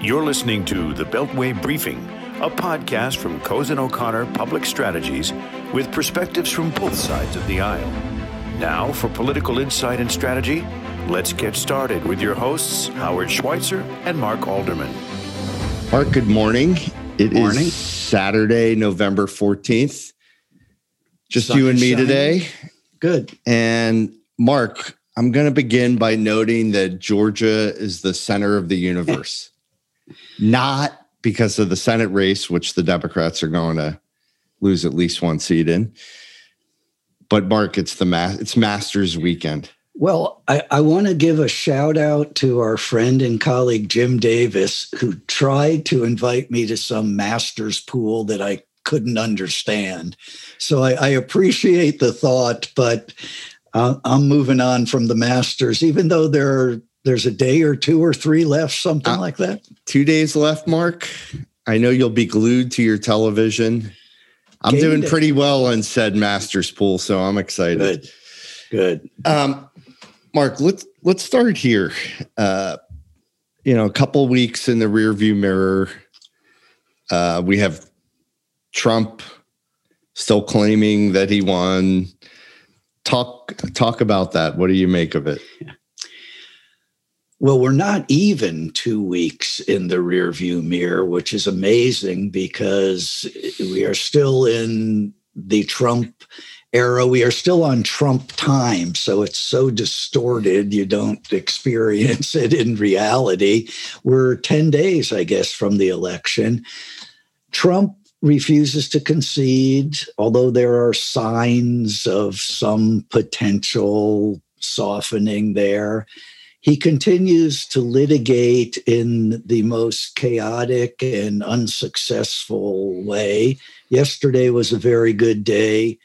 You're listening to the Beltway Briefing, a podcast from Cozen O'Connor Public Strategies with perspectives from both sides of the aisle. Now, for political insight and strategy, let's get started with your hosts, Howard Schweitzer and Mark Alderman. Mark, good morning. It Morning. is Saturday, November 14th. Just Sun you and me shining. today. Good. And Mark, I'm going to begin by noting that Georgia is the center of the universe. Not because of the Senate race, which the Democrats are going to lose at least one seat in. But Mark, it's the ma- it's Masters weekend. Well, I, I want to give a shout out to our friend and colleague Jim Davis, who tried to invite me to some master's pool that I couldn't understand. So I, I appreciate the thought, but uh, I'm moving on from the masters, even though there are, there's a day or two or three left, something Uh, like that. Two days left, Mark. I know you'll be glued to your television. I'm Gained doing it. pretty well in said Masters pool, so I'm excited. Good. Good. Um, Mark, let's let's start here. Uh, you know, a couple weeks in the rearview mirror. Uh, we have Trump still claiming that he won. Talk talk about that. What do you make of it? Well, we're not even two weeks in the rearview mirror, which is amazing because we are still in the Trump era. We are still on Trump time. So it's so distorted, you don't experience it in reality. We're 10 days, I guess, from the election. Trump refuses to concede, although there are signs of some potential softening there he continues to litigate in the most chaotic and unsuccessful way. Yesterday was a very good day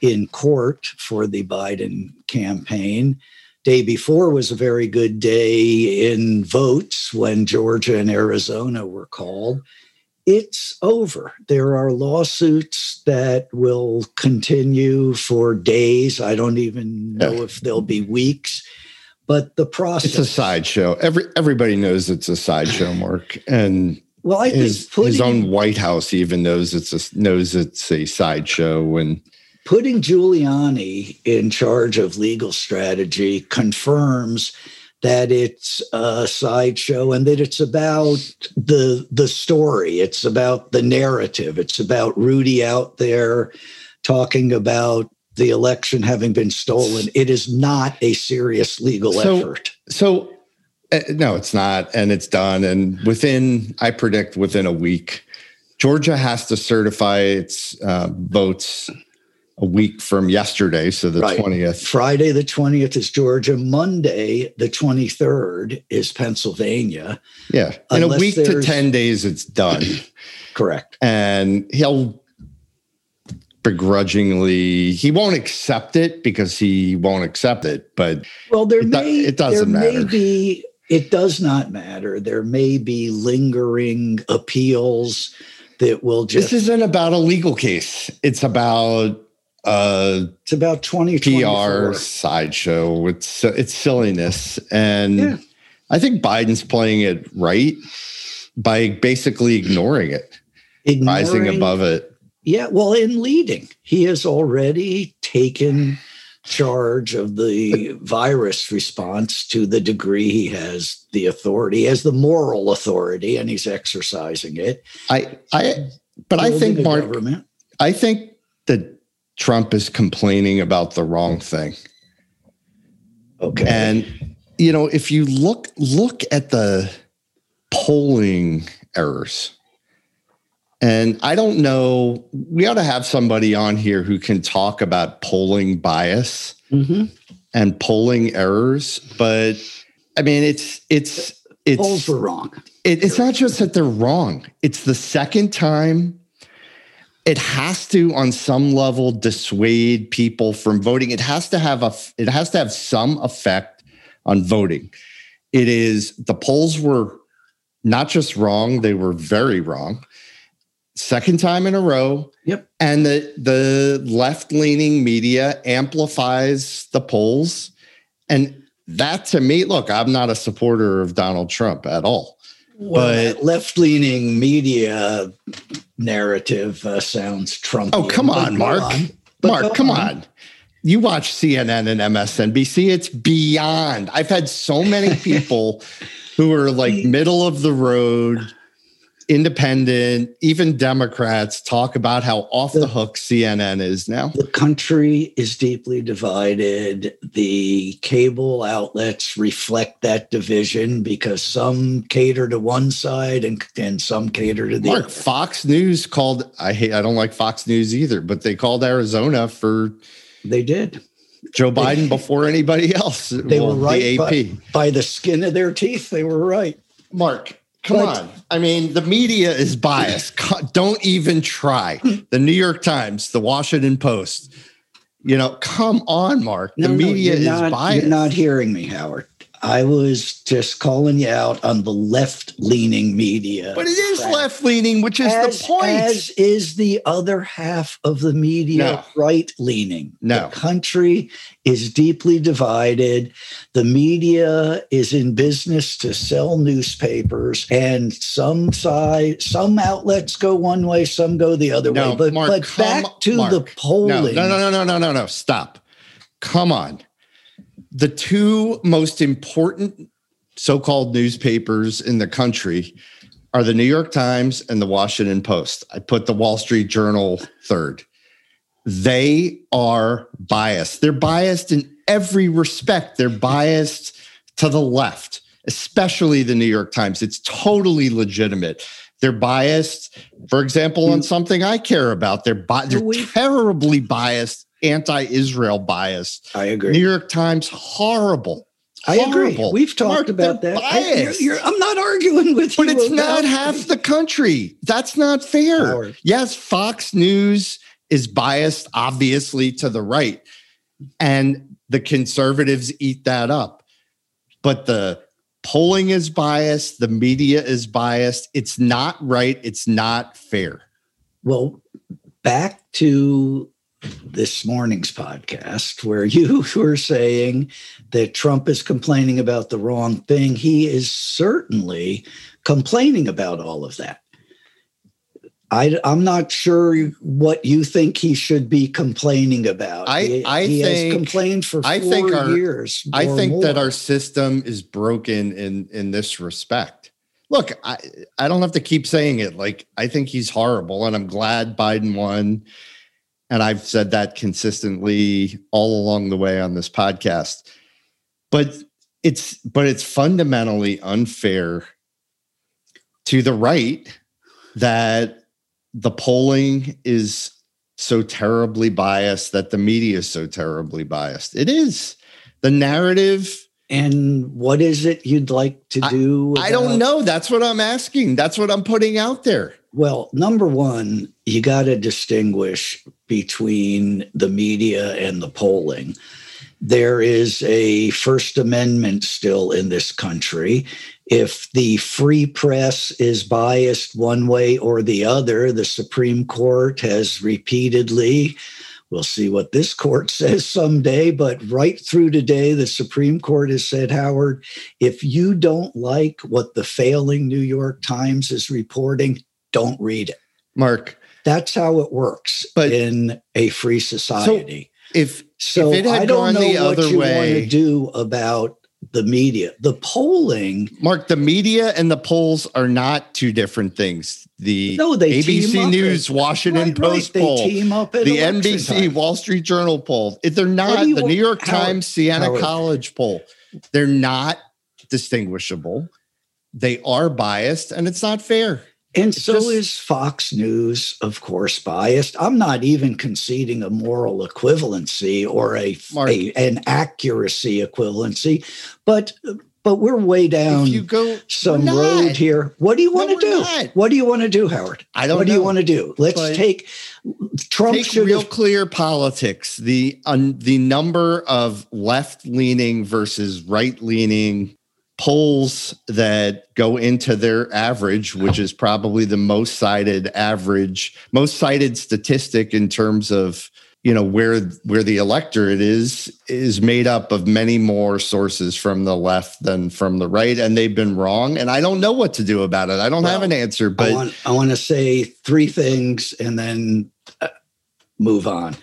in court for the Biden campaign. Day before was a very good day in votes when Georgia and Arizona were called. It's over. There are lawsuits that will continue for days. I don't even know Yeah. if they'll be weeks but the process It's a sideshow. Every everybody knows it's a sideshow, Mark, and well i think his putting, his own White House even knows it's a knows it's a sideshow. And putting giuliani in charge of legal strategy confirms that it's a sideshow and that it's about the the story it's about the narrative it's about rudy out there talking about the election having been stolen it is not a serious legal So- effort So uh, no, it's not, and it's done. And within, I predict within a week, Georgia has to certify its uh, votes a week from yesterday, so the Right. twentieth. Friday the 20th is Georgia. Monday the 23rd is Pennsylvania. Yeah, in a week to ten days, it's done, Correct. and he'll begrudgingly he won't accept it because he won't accept it. But Well, there It may it doesn't there may matter. be it does not matter. There may be lingering appeals that will just this isn't about a legal case; it's about uh it's about 20 PR sideshow. It's it's silliness, and Yeah. I think Biden's playing it right by basically ignoring it, rising ignoring- above it. Yeah, well, in leading, he has already taken charge of the virus response to the degree he has the authority, he has the moral authority, and he's exercising it. I I but I think Mark, government. I think that Trump is complaining about the wrong thing, Okay. and you know if you look look at the polling errors. And I don't know, we ought to have somebody on here who can talk about polling bias. Mhm. and polling errors but i mean it's it's it's polls were wrong. it, it's not just that they're wrong it's the second time it has to on some level dissuade people from voting it has to have a it has to have some effect on voting it is the polls were not just wrong they were very wrong second time in a row Yep. and the the left leaning media amplifies the polls and that to me look i'm not a supporter of donald trump at all well, left-leaning media narrative uh, sounds Trump. Oh, come on, Mark. On. Mark, come on. on. You watch CNN and MSNBC, it's beyond. I've had so many people who are like middle of the road independent, even Democrats talk about how off the, the, hook CNN is now. The country is deeply divided. The cable outlets reflect that division because some cater to one side and, and some cater to the Mark, other. Fox News called I hate I don't like Fox News either, but they called Arizona for they did. Joe Biden they, before anybody else. They well, were right the by, by the skin of their teeth. They were right. Mark, Come but, on. I mean, the media is biased. Don't even try. The New York Times, the Washington Post. You know, come on, Mark. The no, media no, is not, biased. You're not hearing me, Howard. I was just calling you out on the left leaning media. But it is left leaning, which is as, the point. As is the other half of the media no. right leaning. No. The country is deeply divided. The media is in business to sell newspapers, and some side, some outlets go one way, some go the other no, way. But, Mark, but back to Mark, the polling. No, no, no, no, no, no, no. Stop. Come on the two most important so-called newspapers in the country are the New York Times and the Washington Post. I put the Wall Street Journal third. They are biased. They're biased in every respect. They're biased to the left, especially the New York Times. It's totally legitimate. They're biased, for example, on something I care about. They're, bi- they're terribly biased anti-Israel bias. I agree. New York Times, horrible. I agree. We've talked Mark, about that. I, am not arguing with but you. But it's not half the country. That's not fair. Yes, Fox News is biased, obviously, to the right. And the conservatives eat that up. But the polling is biased, the media is biased. It's not right. It's not fair. Well, back to this morning's podcast where you were saying that Trump is complaining about the wrong thing. He is certainly complaining about all of that. I, am not sure what you think he should be complaining about. I, he, I he think, has complained for I think our, years. I think more. that our system is broken in in this respect. Look, I I don't have to keep saying it. Like I think he's horrible, and I'm glad Biden won and I've said that consistently all along the way on this podcast. But it's but it's fundamentally unfair to the right that the polling is so terribly biased that the media is so terribly biased. It is. The narrative and what is it you'd like to do? I, I don't know. That's what I'm asking. That's what I'm putting out there. Well, number one, you got to distinguish between the media and the polling. There is a First Amendment still in this country. If the free press is biased one way or the other, the Supreme Court has repeatedly We'll see what this court says someday, but right through today, the Supreme Court has said, Howard, if you don't like what the failing New York Times is reporting, don't read it. Mark. That's how it works but in a free society. So if so, if I don't know what you way, want to do about the media. The polling, Mark, the media and the polls are not two different things. The no, they ABC News, at, Washington right, Post right. poll, the NBC, time. Wall Street Journal poll. They're not the New York Times, Siena Howard. College poll. They're not distinguishable. They are biased, and it's not fair. And so just, is Fox News, of course, biased. I'm not even conceding a moral equivalency or a, Mark, a an accuracy equivalency, but but we're way down you go, some road here. What do you want no, to do? Not. What do you want to do, Howard? I don't. What know, do you want to do? Let's take Trump. Take real have, clear politics. The um, the number of left leaning versus right leaning polls that go into their average, which is probably the most cited average, most cited statistic in terms of you know where where the electorate is is made up of many more sources from the left than from the right and they've been wrong and i don't know what to do about it. I don't well, have an answer but i want, I want to say three things and then uh, move on.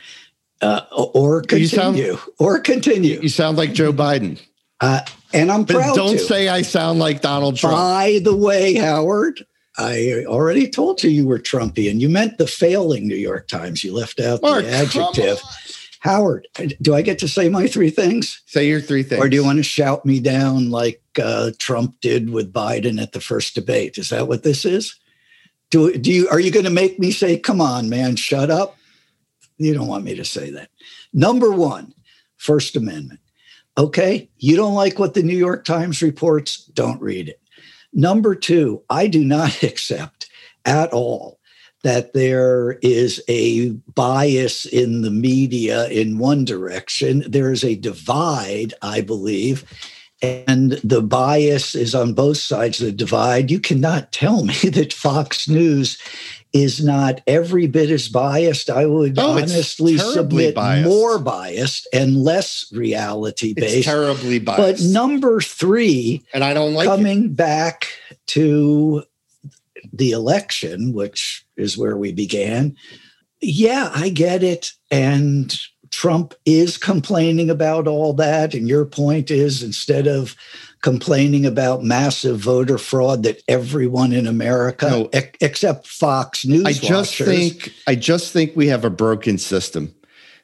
Uh, or continue sound, or continue. You sound like joe biden uh, and i'm but proud don't to. say i sound like donald trump by the way howard I already told you you were Trumpian. You meant the failing New York Times. You left out Mark, the adjective. Howard, do I get to say my three things? Say your three things. Or do you want to shout me down like uh, Trump did with Biden at the first debate? Is that what this is? Do, do you are you going to make me say, "Come on, man, shut up"? You don't want me to say that. Number one, First Amendment. Okay, you don't like what the New York Times reports? Don't read it. Number two, I do not accept at all that there is a bias in the media in one direction. There is a divide, I believe, and the bias is on both sides of the divide. You cannot tell me that Fox News is not every bit as biased. I would oh, honestly submit biased. more biased and less reality based. terribly biased. But number three, and I don't like coming it. back to the election, which is where we began. Yeah, I get it. And Trump is complaining about all that. And your point is instead of complaining about massive voter fraud that everyone in America, no, e- except Fox News, I just watchers, think I just think we have a broken system.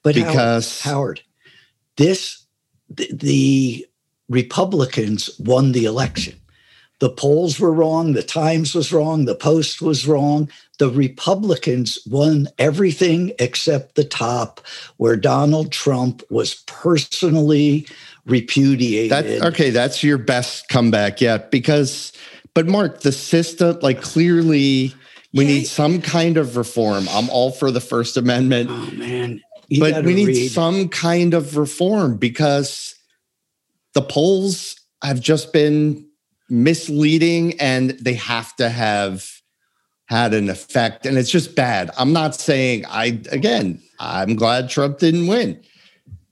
But because Howard, Howard this the, the Republicans won the election. The polls were wrong. The Times was wrong. The Post was wrong. The Republicans won everything except the top, where Donald Trump was personally repudiated. That, okay, that's your best comeback yet. Because, but Mark, the system, like clearly, we yeah. need some kind of reform. I'm all for the First Amendment. Oh man, you but we need read. some kind of reform because the polls have just been misleading and they have to have had an effect and it's just bad. I'm not saying I again, I'm glad Trump didn't win.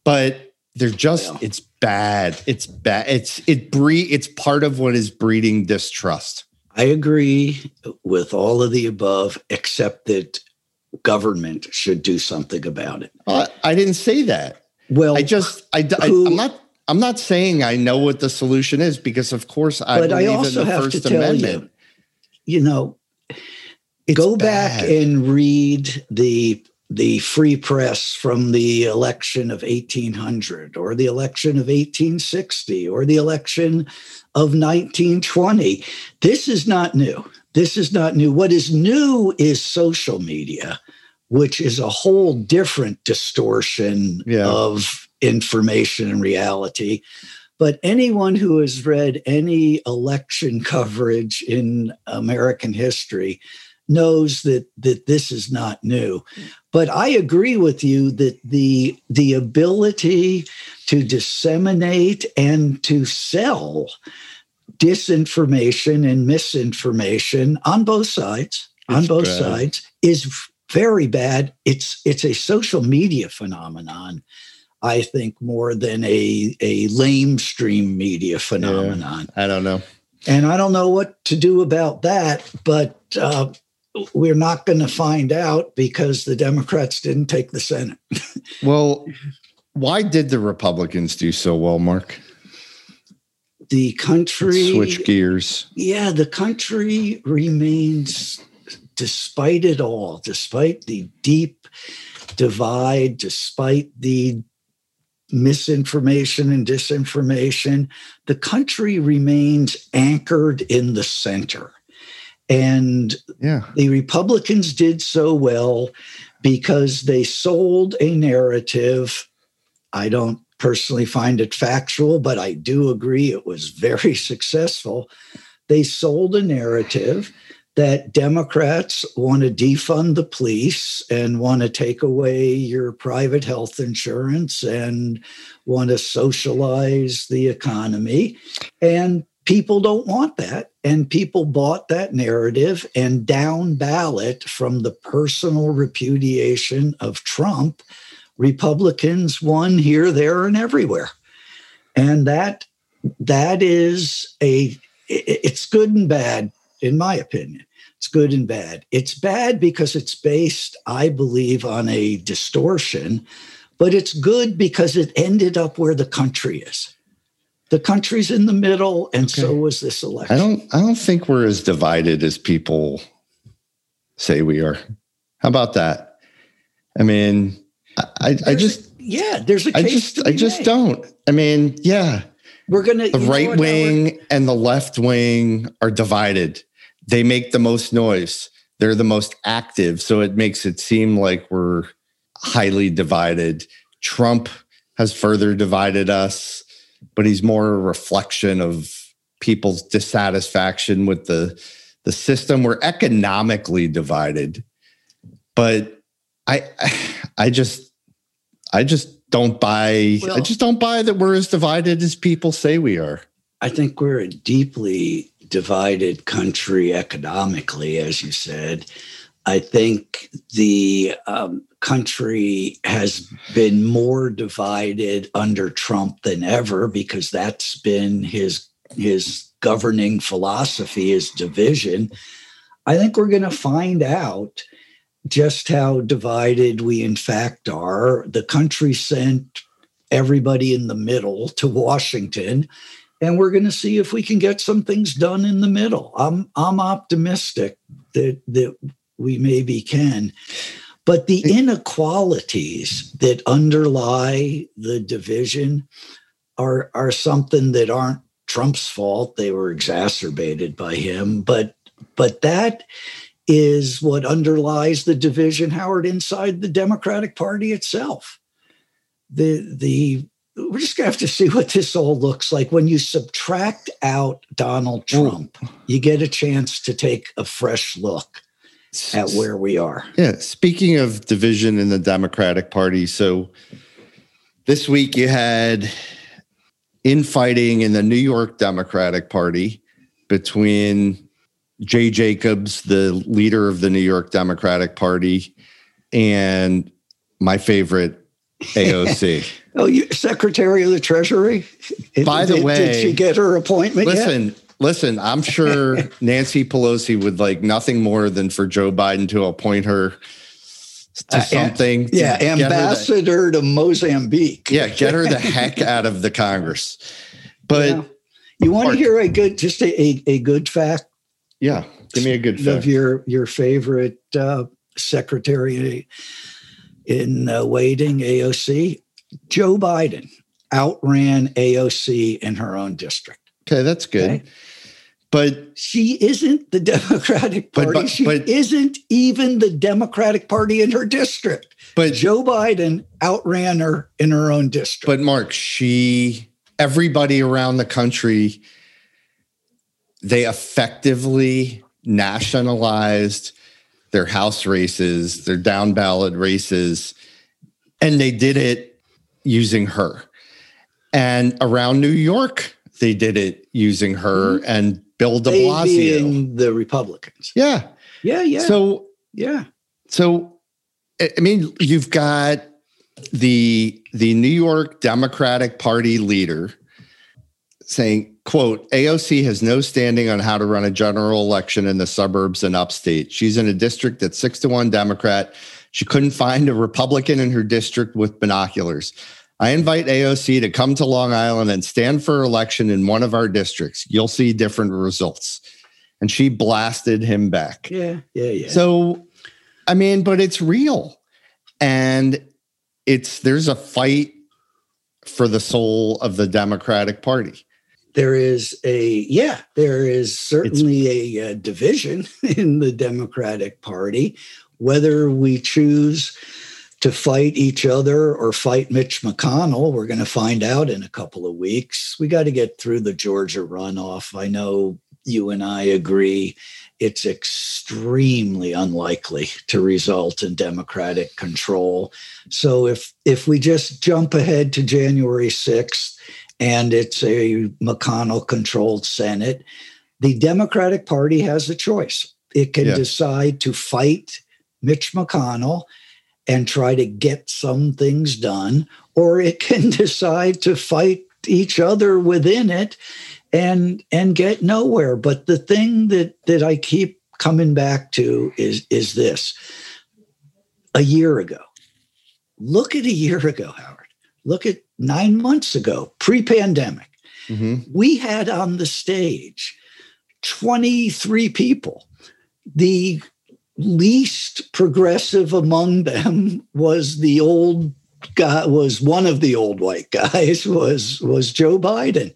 But they're just it's bad. It's bad. It's it breed it's part of what is breeding distrust. I agree with all of the above except that government should do something about it. Uh, I didn't say that. Well, I just I, who, I I'm not I'm not saying I know what the solution is because, of course, I but I also have First to tell Amendment. You, you know, it's go bad. back and read the the free press from the election of 1800 or the election of 1860 or the election of 1920. This is not new. This is not new. What is new is social media, which is a whole different distortion yeah. of information and reality. But anyone who has read any election coverage in American history knows that that this is not new. But I agree with you that the the ability to disseminate and to sell disinformation and misinformation on both sides it's on both bad. sides is very bad. It's it's a social media phenomenon I think, more than a, a lamestream media phenomenon. Yeah, I don't know. And I don't know what to do about that, but uh, we're not going to find out because the Democrats didn't take the Senate. well, why did the Republicans do so well, Mark? The country switch gears. Yeah, the country remains, despite it all, despite the deep divide, despite the misinformation and disinformation, the country remains anchored in the center. And yeah. the Republicans did so well because they sold a narrative. I don't personally find it factual, but I do agree it was very successful. They sold a narrative that Democrats want to defund the police and want to take away your private health insurance and want to socialize the economy. And people don't want that. And people bought that narrative and down ballot from the personal repudiation of Trump. Republicans won here, there, and everywhere. And that that is a it's good and bad, in my opinion. It's good and bad. It's bad because it's based, I believe, on a distortion, but it's good because it ended up where the country is. The country's in the middle, and okay. so was this election. I don't I don't think we're as divided as people say we are. How about that? I mean, I, I just a, yeah, there's a I just I just made. don't. I mean, yeah, we're gonna the right wing and the left wing are divided. They make the most noise. They're the most active, so it makes it seem like we're highly divided. Trump has further divided us, but he's more a reflection of people's dissatisfaction with the the system. We're economically divided, but I I just I just don't buy well, I just don't buy that we're as divided as people say we are. I think we're a deeply divided country economically, as you said. I think the um, country has been more divided under Trump than ever because that's been his his governing philosophy is division. I think we're going to find out just how divided we in fact are. The country sent everybody in the middle to Washington, and we're going to see if we can get some things done in the middle. I'm I'm optimistic that that we maybe can. But the inequalities that underlie the division are, are something that aren't Trump's fault. They were exacerbated by him. But but that is what underlies the division, Howard, inside the Democratic Party itself. The the we're just gonna have to see what this all looks like. When you subtract out Donald Trump, you get a chance to take a fresh look at where we are. Yeah. Speaking of division in the Democratic Party, so this week you had infighting in the New York Democratic Party between Jay Jacobs, the leader of the New York Democratic Party, and my favorite AOC. oh, you, Secretary of the Treasury. By the did, way, did she get her appointment? Listen, yet? Listen. I'm sure Nancy Pelosi would like nothing more than for Joe Biden to appoint her to uh, something. To yeah, ambassador the, to Mozambique. Yeah, get her the heck out of the Congress. But yeah. you want to hear a good, just a, a, a good fact yeah, give me a good fact. of your your favorite uh, secretary in uh, waiting, AOC. Joe Biden outran AOC in her own district. Okay, that's good. Okay? But she isn't the Democratic Party. But, but, she but, isn't even the Democratic Party in her district. But Joe Biden outran her in her own district. But Mark, she everybody around the country they effectively nationalized their house races, their down ballot races, and they did it using her. And around New York, they did it using her mm-hmm. and Bill de Blasio. Being the Republicans. Yeah. Yeah, yeah. So, yeah. So, I mean, you've got the the New York Democratic Party leader saying, quote, AOC has no standing on how to run a general election in the suburbs and upstate. She's in a district that's six to one Democrat. She couldn't find a Republican in her district with binoculars. I invite AOC to come to Long Island and stand for election in one of our districts. You'll see different results. And she blasted him back. Yeah, yeah, yeah. So, I mean, but it's real. And it's there's a fight for the soul of the Democratic Party there is a yeah there is certainly a, a, division in the democratic party whether we choose to fight each other or fight mitch mcconnell. We're going to find out in a couple of weeks. We got to get through the georgia runoff. I know you and i agree. It's extremely unlikely to result in democratic control. So if if we just jump ahead to january 6th and it's a McConnell controlled Senate, the Democratic Party has a choice. It can yeah. decide to fight Mitch McConnell and try to get some things done, or it can decide to fight each other within it and and get nowhere. But the thing that that I keep coming back to is is this. A year ago, look at a year ago, Howard. Look at nine months ago, pre-pandemic. Mm-hmm. We had on the stage 23 people. The least progressive among them was the old guy was one of the old white guys was was Joe Biden.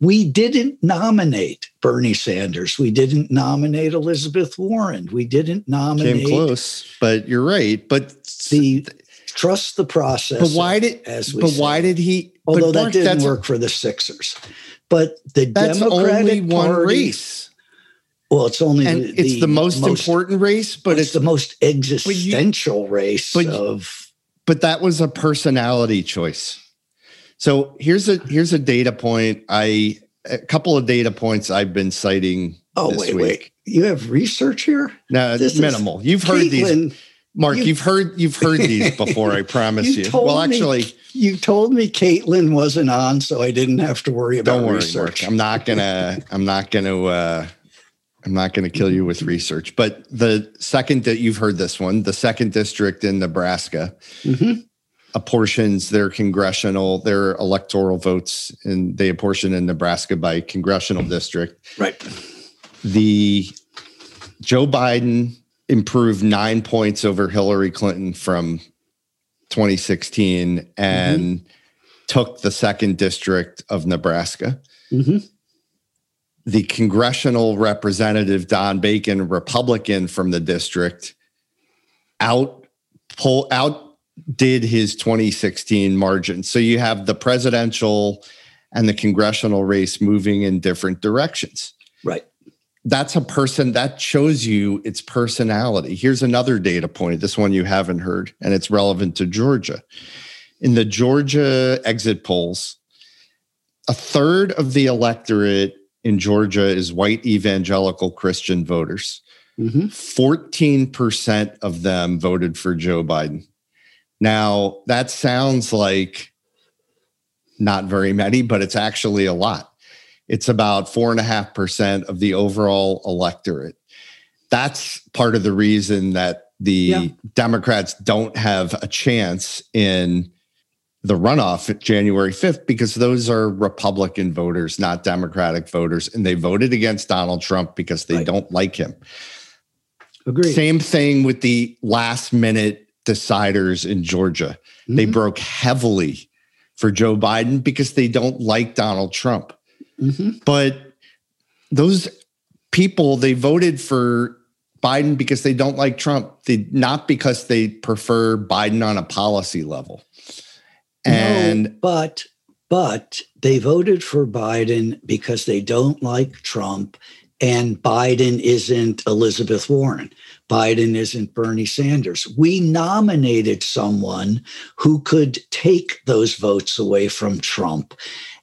We didn't nominate Bernie Sanders. We didn't nominate Elizabeth Warren. We didn't nominate Came close, but you're right. But the trust the process. But why did as we but say. why did he although that didn't work for the Sixers. But the Democratic only Party, race. Well, it's only and the, it's the most, most, important race, but it's, it's the most existential you, race but, of. But that was a personality choice. So here's a here's a data point. I a couple of data points I've been citing. Oh wait, week. wait! You have research here? No, it's minimal. You've heard Caitlin, these. Mark, you, have heard you've heard these before. I promise you. you. Well, actually, me, you told me Caitlin wasn't on, so I didn't have to worry about don't worry, research. Mark. I'm not gonna. I'm not gonna. Uh, I'm not going to kill you with research, but the second that you've heard this one, the second district in Nebraska mm-hmm. apportions their congressional, their electoral votes, and they apportion in Nebraska by congressional district. Right. The Joe Biden improved nine points over Hillary Clinton from 2016 and mm-hmm. took the second district of Nebraska. Mm-hmm the congressional representative Don Bacon, Republican from the district, out pull outdid his 2016 margin. So you have the presidential and the congressional race moving in different directions. Right. That's a person that shows you its personality. Here's another data point. This one you haven't heard, and it's relevant to Georgia. In the Georgia exit polls, a third of the electorate in Georgia is white evangelical Christian voters. Mm-hmm. 14% of them voted for Joe Biden. Now, that sounds like not very many, but it's actually a lot. It's about 4.5% of the overall electorate. That's part of the reason that the yeah. Democrats don't have a chance in the runoff January 5th because those are Republican voters, not Democratic voters. And they voted against Donald Trump because they right. don't like him. Agreed. Same thing with the last minute deciders in Georgia. Mm-hmm. They broke heavily for Joe Biden because they don't like Donald Trump. Mm-hmm. But those people, they voted for Biden because they don't like Trump, they, not because they prefer Biden on a policy level. And no, but but they voted for Biden because they don't like Trump and Biden isn't Elizabeth Warren. Biden isn't Bernie Sanders. We nominated someone who could take those votes away from Trump.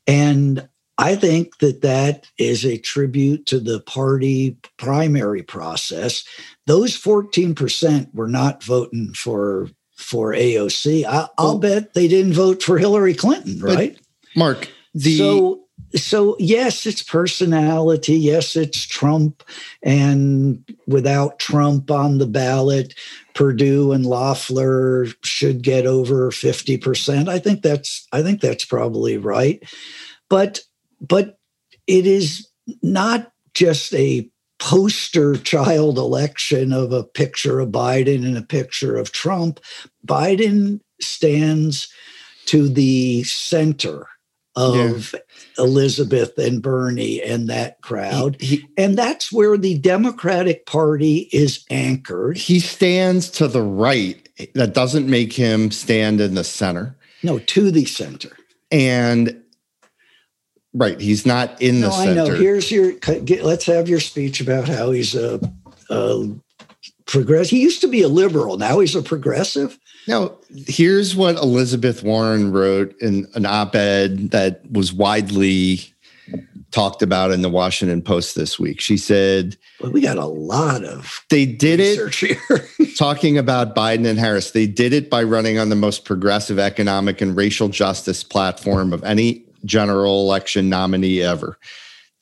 And I think that that is a tribute to the party primary process. Those 14% were not voting for for AOC. I, will bet they didn't vote for Hillary Clinton, right? Mark, the so so yes, it's personality. Yes, it's Trump, and without Trump on the ballot, Perdue and Loeffler should get over fifty percent. I think that's I think that's probably right, but but it is not just a poster child election of a picture of Biden and a picture of Trump, Biden stands to the center of yeah. Elizabeth and Bernie and that crowd. He, he, and that's where the Democratic Party is anchored. He stands to the right. That doesn't make him stand in the center. No, to the center. And Right. He's not in the no, center. I know. Here's your, get, let's have your speech about how he's a, a progressive. He used to be a liberal. Now he's a progressive. Now, here's what Elizabeth Warren wrote in an op ed that was widely talked about in the Washington Post this week. She said, well, "We got a lot of they did it talking about Biden and Harris. They did it by running on the most progressive economic and racial justice platform of any general election nominee ever.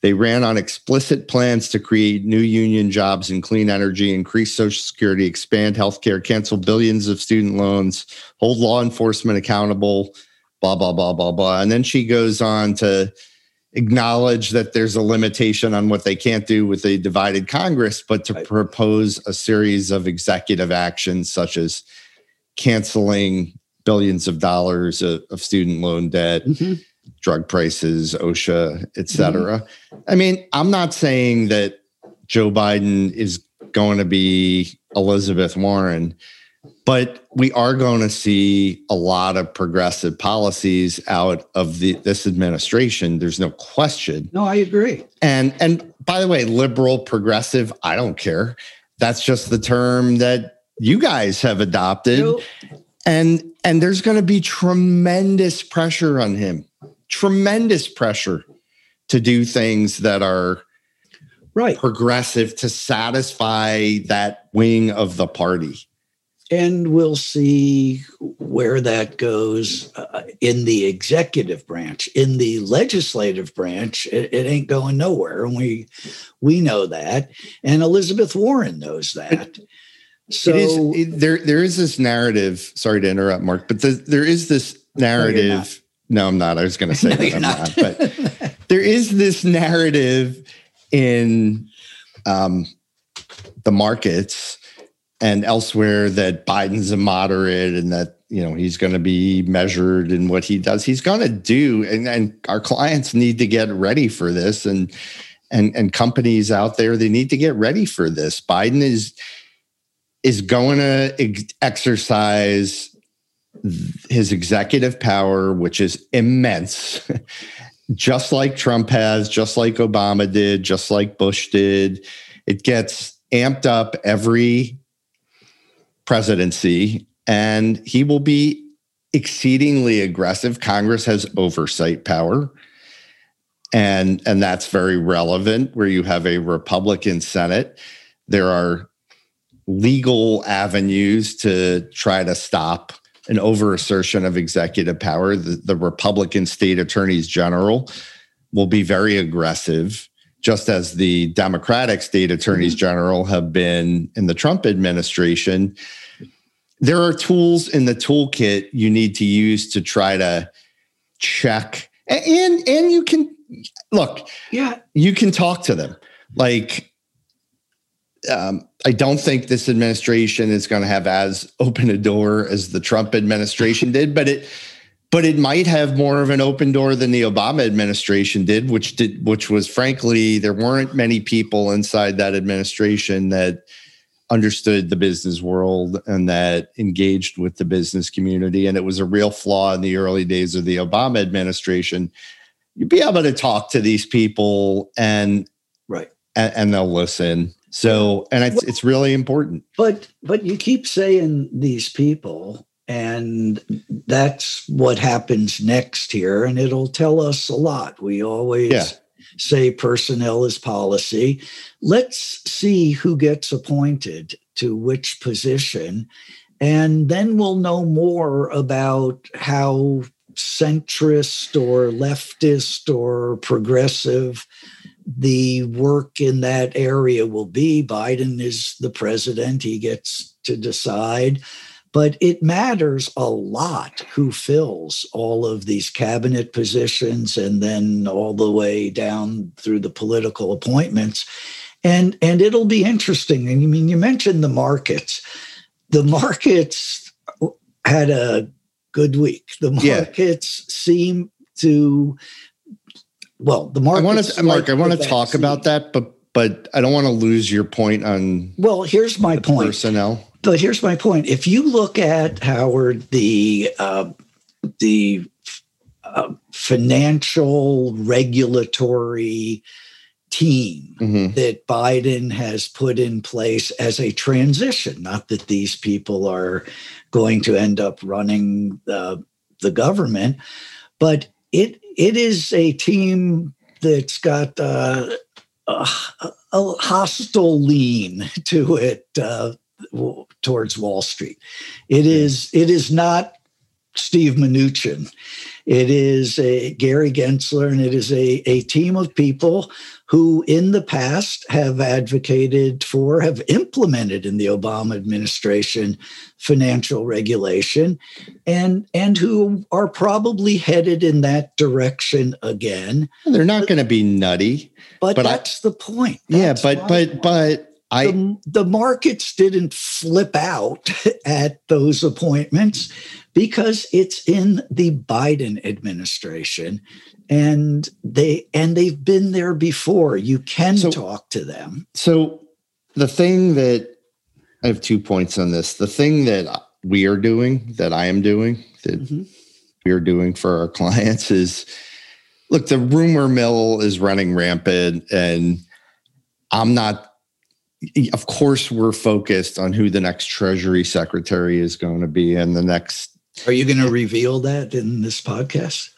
They ran on explicit plans to create new union jobs in clean energy, increase Social Security, expand healthcare, cancel billions of student loans, hold law enforcement accountable." Blah blah blah blah blah. And then she goes on to acknowledge that there's a limitation on what they can't do with a divided Congress, but to right. propose a series of executive actions such as canceling billions of dollars of, of student loan debt, mm-hmm. Drug prices, OSHA, et cetera. Mm-hmm. I mean, I'm not saying that Joe Biden is going to be Elizabeth Warren. But we are going to see a lot of progressive policies out of the, this administration. There's no question. No, I agree. And and by the way, liberal, progressive, I don't care. That's just the term that you guys have adopted. And and there's going to be tremendous pressure on him. Tremendous pressure to do things that are right. progressive to satisfy that wing of the party. And we'll see where that goes uh, in the executive branch in the legislative branch. It, it, ain't going nowhere and we we know that. And elizabeth warren knows that. So it is, it, there there is this narrative sorry to interrupt mark but the, there is this narrative no, i'm not i was going to say no, that i'm not. not but there is this narrative in um, the markets and elsewhere that Biden's a moderate and that you know he's going to be measured in what he does. He's going to do, and, and our clients need to get ready for this, and and and companies out there they need to get ready for this. Biden is is going to ex- exercise his executive power, which is immense. just like Trump has, just like Obama did, just like Bush did. It gets amped up every presidency, and he will be exceedingly aggressive. Congress has oversight power. And, and that's very relevant where you have a Republican Senate. There are legal avenues to try to stop an overassertion of executive power. The, the Republican state attorneys general will be very aggressive, just as the Democratic state attorneys mm-hmm. general have been in the Trump administration there are tools in the toolkit you need to use to try to check and and you can look yeah you can talk to them like um, i don't think this administration is going to have as open a door as the trump administration did but it but it might have more of an open door than the obama administration did which did which was frankly there weren't many people inside that administration that understood the business world and that engaged with the business community. And it was a real flaw in the early days of the Obama administration. You'd be able to talk to these people and right and, and they'll listen. So and it's it's really important. But but you keep saying these people and that's what happens next here and it'll tell us a lot. We always yeah say personnel is policy. Let's see who gets appointed to which position. And then we'll know more about how centrist or leftist or progressive the work in that area will be. Biden is the president, he gets to decide. But it matters a lot who fills all of these cabinet positions and then all the way down through the political appointments. And and it'll be interesting. And i mean you mentioned the markets. The markets had a good week. The markets yeah. seem to well the market i want to mark i want to talk about that but but i don't want to lose your point on well here's my point. personnel. But here's my point: if you look at Howard, the uh, the uh, financial regulatory team mm-hmm. that Biden has put in place as a transition, not that these people are going to end up running the, the government, but it it is a team that's got uh, a, a, hostile lean to it uh, towards Wall Street. It is it is not Steve Mnuchin. It is a Gary Gensler, and it is a, a team of people who, in the past, have advocated for, have implemented in the Obama administration financial regulation, and and who are probably headed in that direction again. They're not going to be nutty, but, but that's I, the point. That's yeah, but but point. but I the, the markets didn't flip out at those appointments because it's in the Biden administration and they and they've been there before. You can so, talk to them. So the thing that I have two points on this. The thing that we are doing, that I am doing, that mm-hmm. we are doing for our clients is look, the rumor mill is running rampant and I'm not of course we're focused on who the next treasury secretary is going to be and the next are you going to reveal that in this podcast?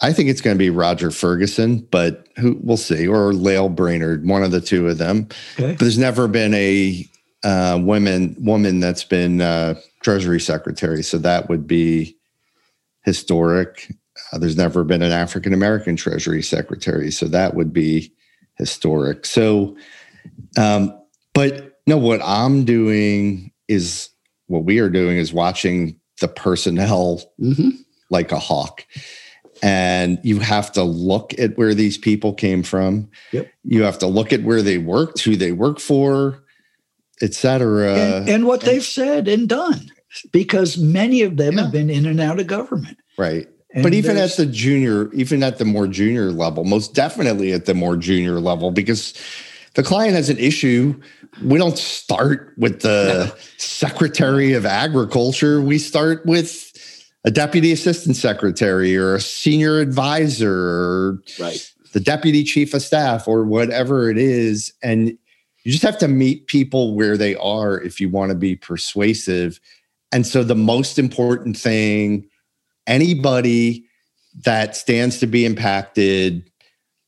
I think it's going to be roger ferguson but who we'll see or lael Brainard, one of the two of them. Okay. but there's never been a uh, woman woman that's been uh, treasury secretary so that would be historic. Uh, there's never been an african american treasury secretary so that would be historic. So um, but no, what I'm doing is what we are doing is watching the personnel mm-hmm. like a hawk. And you have to look at where these people came from. Yep. You have to look at where they worked, who they work for, et cetera. And, and what and, they've said and done, because many of them yeah. have been in and out of government. Right. And but even at the junior, even at the more junior level, most definitely at the more junior level, because the client has an issue, we don't start with the no. Secretary of Agriculture. We start with a deputy assistant secretary or a senior advisor or right. the deputy chief of staff or whatever it is. And you just have to meet people where they are if you want to be persuasive. And so the most important thing, anybody that stands to be impacted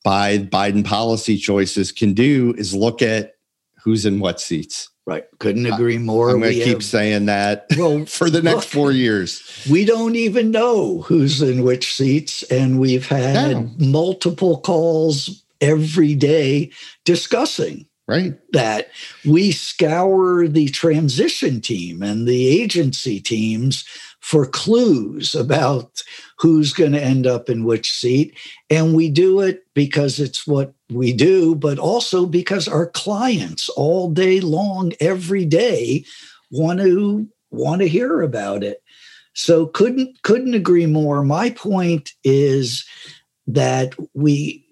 by Biden policy choices can do is look at who's in what seats. Right. Couldn't agree more. I'm going to keep have, saying that well, for the next look, four years. We don't even know who's in which seats. And we've had no. multiple calls every day discussing right that we scour the transition team and the agency teams for clues about who's going to end up in which seat. And we do it because it's what we do, but also because our clients all day long, every day, want to want to hear about it. So couldn't couldn't agree more. My point is that we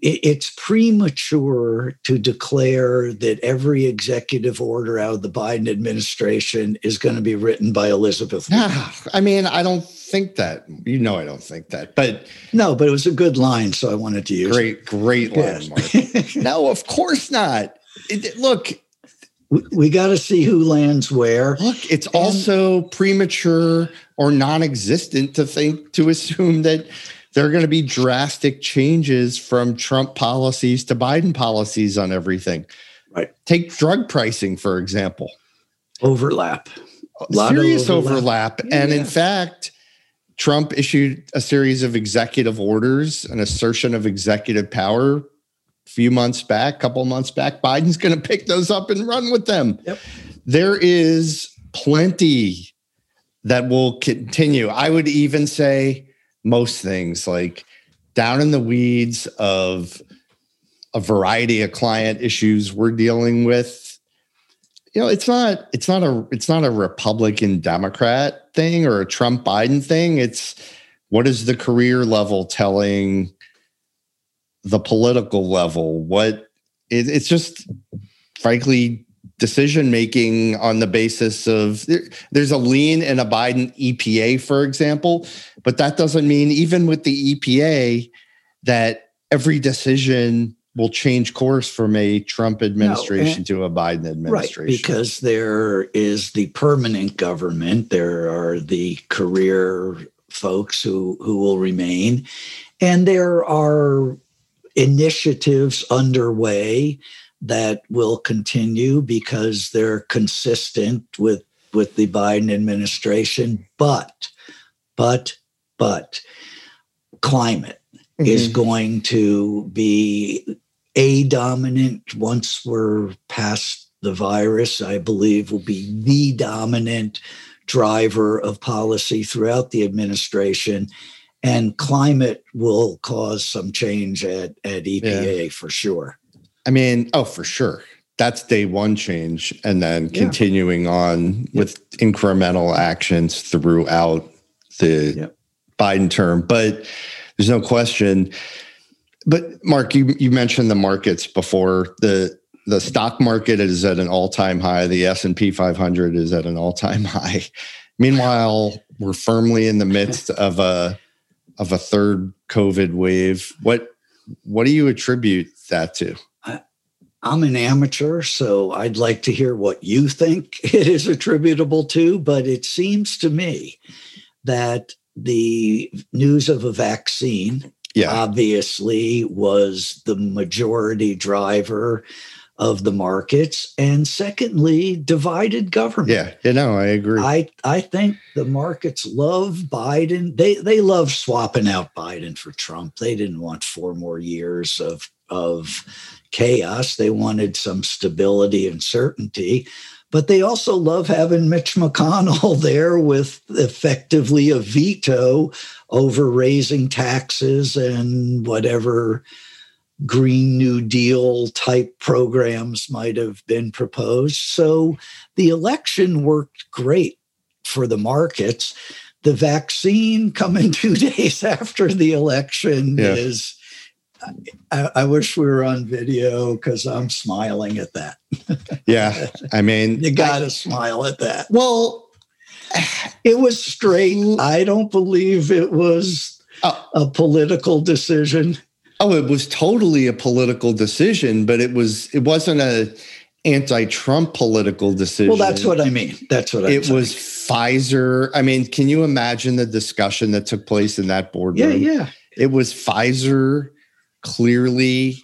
it's premature to declare that every executive order out of the Biden administration is going to be written by Elizabeth. No, I mean, I don't think that. You know, I don't think that. But no, but it was a good line, so I wanted to use great, it. Great, line, Mark. no, of course not. It, look, we, we got to see who lands where. Look, it's and, also premature or non-existent to think to assume that there are going to be drastic changes from Trump policies to Biden policies on everything. Right. Take drug pricing, for example. Overlap. Serious overlap. overlap. Yeah. And in fact, Trump issued a series of executive orders, an assertion of executive power a few months back, couple months back. Biden's going to pick those up and run with them. Yep. There is plenty that will continue. I would even say most things like down in the weeds of a variety of client issues we're dealing with you know it's not it's not a it's not a republican democrat thing or a trump biden thing. It's what is the career level telling the political level? What it, it's just frankly decision making on the basis of there's a lean in a Biden EPA, for example, but that doesn't mean even with the EPA that every decision will change course from a Trump administration no, to a Biden administration. Right, because there is the permanent government, there are the career folks who who will remain, and there are initiatives underway that will continue because they're consistent with with the Biden administration. But, but, but, climate mm-hmm. is going to be a dominant once we're past the virus. I believe will be the dominant driver of policy throughout the administration and climate will cause some change at, at EPA yeah. for sure. I mean, oh, for sure. That's day one change. And then yeah. continuing on yep. with incremental actions throughout the yep. Biden term. But there's no question. But Mark, you, you mentioned the markets before. The the stock market is at an all-time high. The S&P 500 is at an all-time high. Meanwhile, we're firmly in the midst of a of a third COVID wave. What what do you attribute that to? I'm an amateur, so I'd like to hear what you think it is attributable to. But it seems to me that the news of a vaccine yeah. obviously was the majority driver of the markets and secondly divided government yeah you know i agree i i think the markets love biden they they love swapping out biden for trump they didn't want four more years of of chaos they wanted some stability and certainty but they also love having Mitch McConnell there with effectively a veto over raising taxes and whatever Green New Deal type programs might have been proposed. So the election worked great for the markets. The vaccine coming two days after the election yeah. is. I, I, wish we were on video because I'm smiling at that. yeah, I mean, you got to smile at that. Well, it was straight. I don't believe it was oh. a political decision. Oh, it was totally a political decision, but it was it wasn't a anti-Trump political decision. Well, that's what I mean. That's what I'm it saying. was. Pfizer. I mean, can you imagine the discussion that took place in that boardroom? Yeah, yeah. It was Pfizer clearly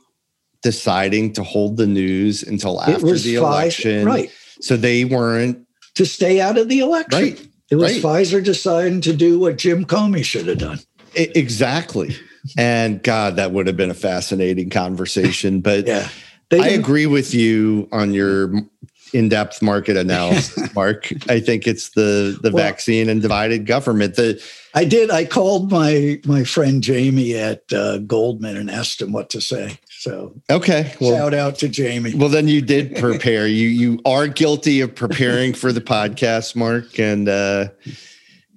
deciding to hold the news until after the Pfizer, election, right? So they weren't to stay out of the election. Right. It was right. Pfizer deciding to do what Jim Comey should have done. exactly and God, that would have been a fascinating conversation. But yeah, I agree with you on your in-depth market analysis, Mark. I think it's the the well, vaccine and divided government. The I did. I called my my friend Jamie at uh, Goldman and asked him what to say. So okay, well, shout out to Jamie. Well, then you did prepare. you you are guilty of preparing for the podcast, Mark, and uh,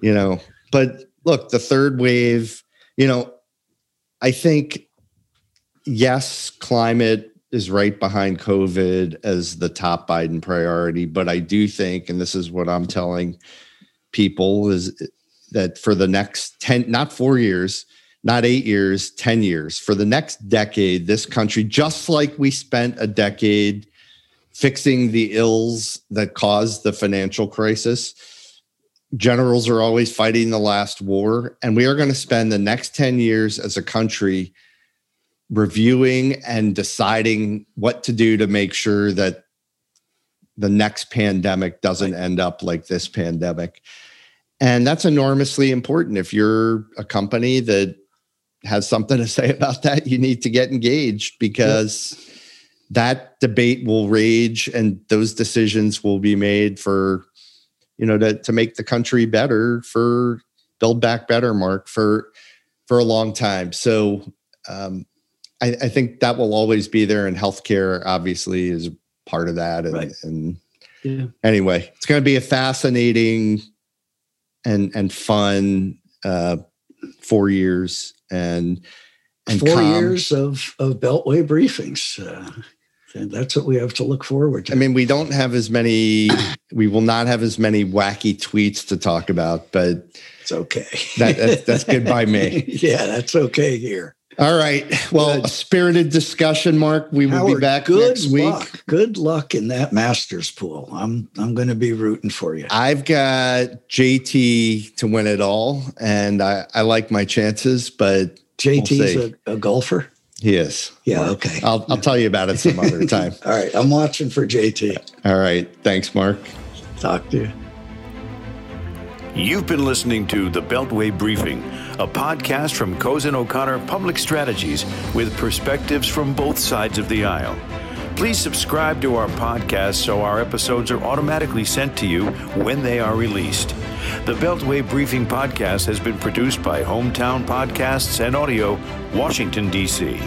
you know. But look, the third wave. You know, I think, yes, climate is right behind COVID as the top Biden priority. But I do think, and this is what I'm telling people, is that for the next 10, not four years, not eight years, 10 years, for the next decade, this country, just like we spent a decade fixing the ills that caused the financial crisis, generals are always fighting the last war. And we are going to spend the next 10 years as a country reviewing and deciding what to do to make sure that the next pandemic doesn't end up like this pandemic. And that's enormously important. If you're a company that has something to say about that, you need to get engaged because yep. that debate will rage and those decisions will be made for you know, to to make the country better for build back better, Mark, for for a long time. So um, I, I, think that will always be there, and healthcare obviously is part of that. And, right. and yeah. anyway, it's going to be a fascinating and and fun uh, four years and and four calm. years of of Beltway briefings. Uh, and that's what we have to look forward to. I mean, we don't have as many, we will not have as many wacky tweets to talk about, but it's okay. that, that's, that's good by me. yeah, that's okay here. All right. Well, good. spirited discussion, Mark. We will Howard, be back good next week. Luck. Good luck in that Masters pool. I'm I'm going to be rooting for you. I've got JT to win it all, and I, I like my chances, but JT's we'll a, a golfer. He is. Yeah. Okay. I'll I'll tell you about it some other time. All right. I'm watching for JT. All right. Thanks, Mark. Talk to you. You've been listening to the Beltway Briefing, a podcast from Cozen O'Connor Public Strategies with perspectives from both sides of the aisle. Please subscribe to our podcast so our episodes are automatically sent to you when they are released. The Beltway Briefing podcast has been produced by Hometown Podcasts and Audio, Washington, D.C.